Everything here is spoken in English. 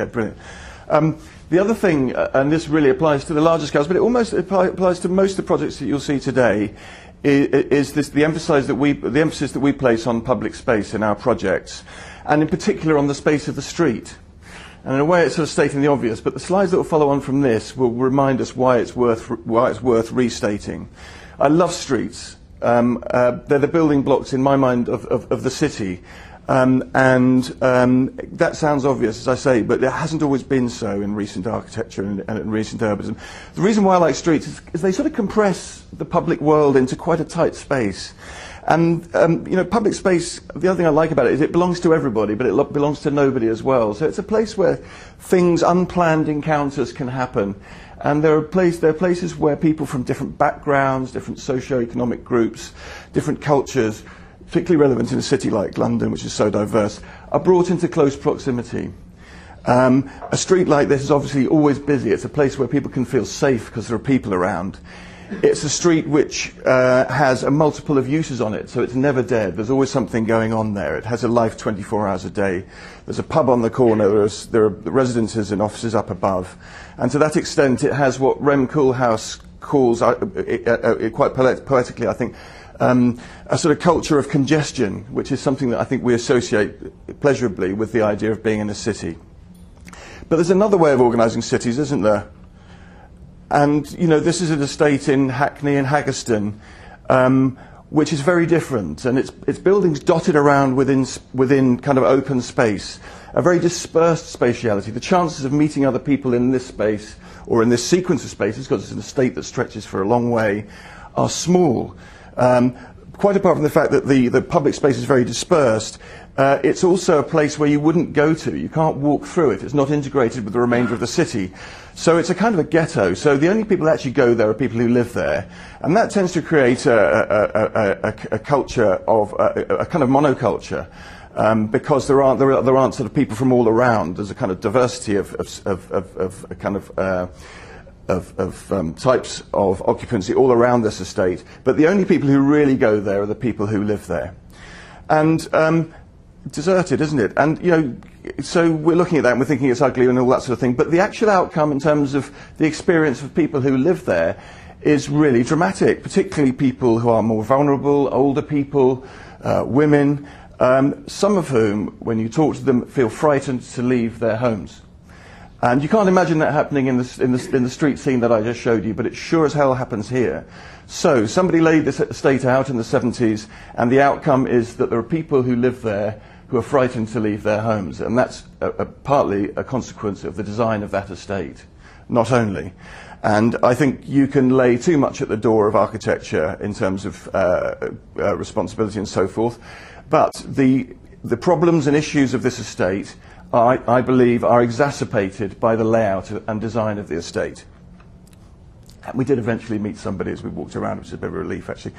Okay, brilliant. Um, the other thing, uh, and this really applies to the larger scales, but it almost applies to most of the projects that you'll see today, is, is this, the, emphasis that we, the emphasis that we place on public space in our projects, and in particular on the space of the street. And in a way, it's sort of stating the obvious, but the slides that will follow on from this will remind us why it's worth, why it's worth restating. I love streets. Um, uh, they're the building blocks, in my mind, of, of, of the city. Um, and um, that sounds obvious, as I say, but it hasn't always been so in recent architecture and, and in recent urbanism. The reason why I like streets is, is, they sort of compress the public world into quite a tight space. And, um, you know, public space, the other thing I like about it is it belongs to everybody, but it lo- belongs to nobody as well. So it's a place where things, unplanned encounters can happen. And there are, place, there are places where people from different backgrounds, different socio-economic groups, different cultures, particularly relevant in a city like London, which is so diverse, are brought into close proximity. Um, a street like this is obviously always busy. It's a place where people can feel safe because there are people around. It's a street which uh, has a multiple of uses on it, so it's never dead. There's always something going on there. It has a life 24 hours a day. There's a pub on the corner. There's, there are residences and offices up above. And to that extent, it has what Rem Koolhaas calls, uh, uh, uh, quite poetically, I think, um, a sort of culture of congestion, which is something that I think we associate pleasurably with the idea of being in a city. But there's another way of organising cities, isn't there? And, you know, this is an estate in Hackney and Haggerston, um, which is very different. And it's, it's buildings dotted around within, within kind of open space, a very dispersed spatiality. The chances of meeting other people in this space or in this sequence of spaces, because it's an estate that stretches for a long way, are small. Um, quite apart from the fact that the, the public space is very dispersed, uh, it's also a place where you wouldn't go to. You can't walk through it. It's not integrated with the remainder of the city. So it's a kind of a ghetto. So the only people that actually go there are people who live there. And that tends to create a, a, a, a culture of, a, kind of monoculture. Um, because there aren't, there, are, there aren't sort of people from all around. There's a kind of diversity of, of, of, of, of kind of, uh, of, of um, types of occupancy all around this estate, but the only people who really go there are the people who live there. And um, deserted, isn't it? And, you know, so we're looking at that and we're thinking it's ugly and all that sort of thing, but the actual outcome in terms of the experience of people who live there is really dramatic, particularly people who are more vulnerable, older people, uh, women, um, some of whom, when you talk to them, feel frightened to leave their homes. And you can't imagine that happening in the, in, the, in the street scene that I just showed you, but it sure as hell happens here. So, somebody laid this estate out in the 70s, and the outcome is that there are people who live there who are frightened to leave their homes, and that's a, a, partly a consequence of the design of that estate, not only. And I think you can lay too much at the door of architecture in terms of uh, uh, responsibility and so forth, but the, the problems and issues of this estate I, I believe, are exacerbated by the layout and design of the estate. And we did eventually meet somebody as we walked around, which is a bit of a relief, actually.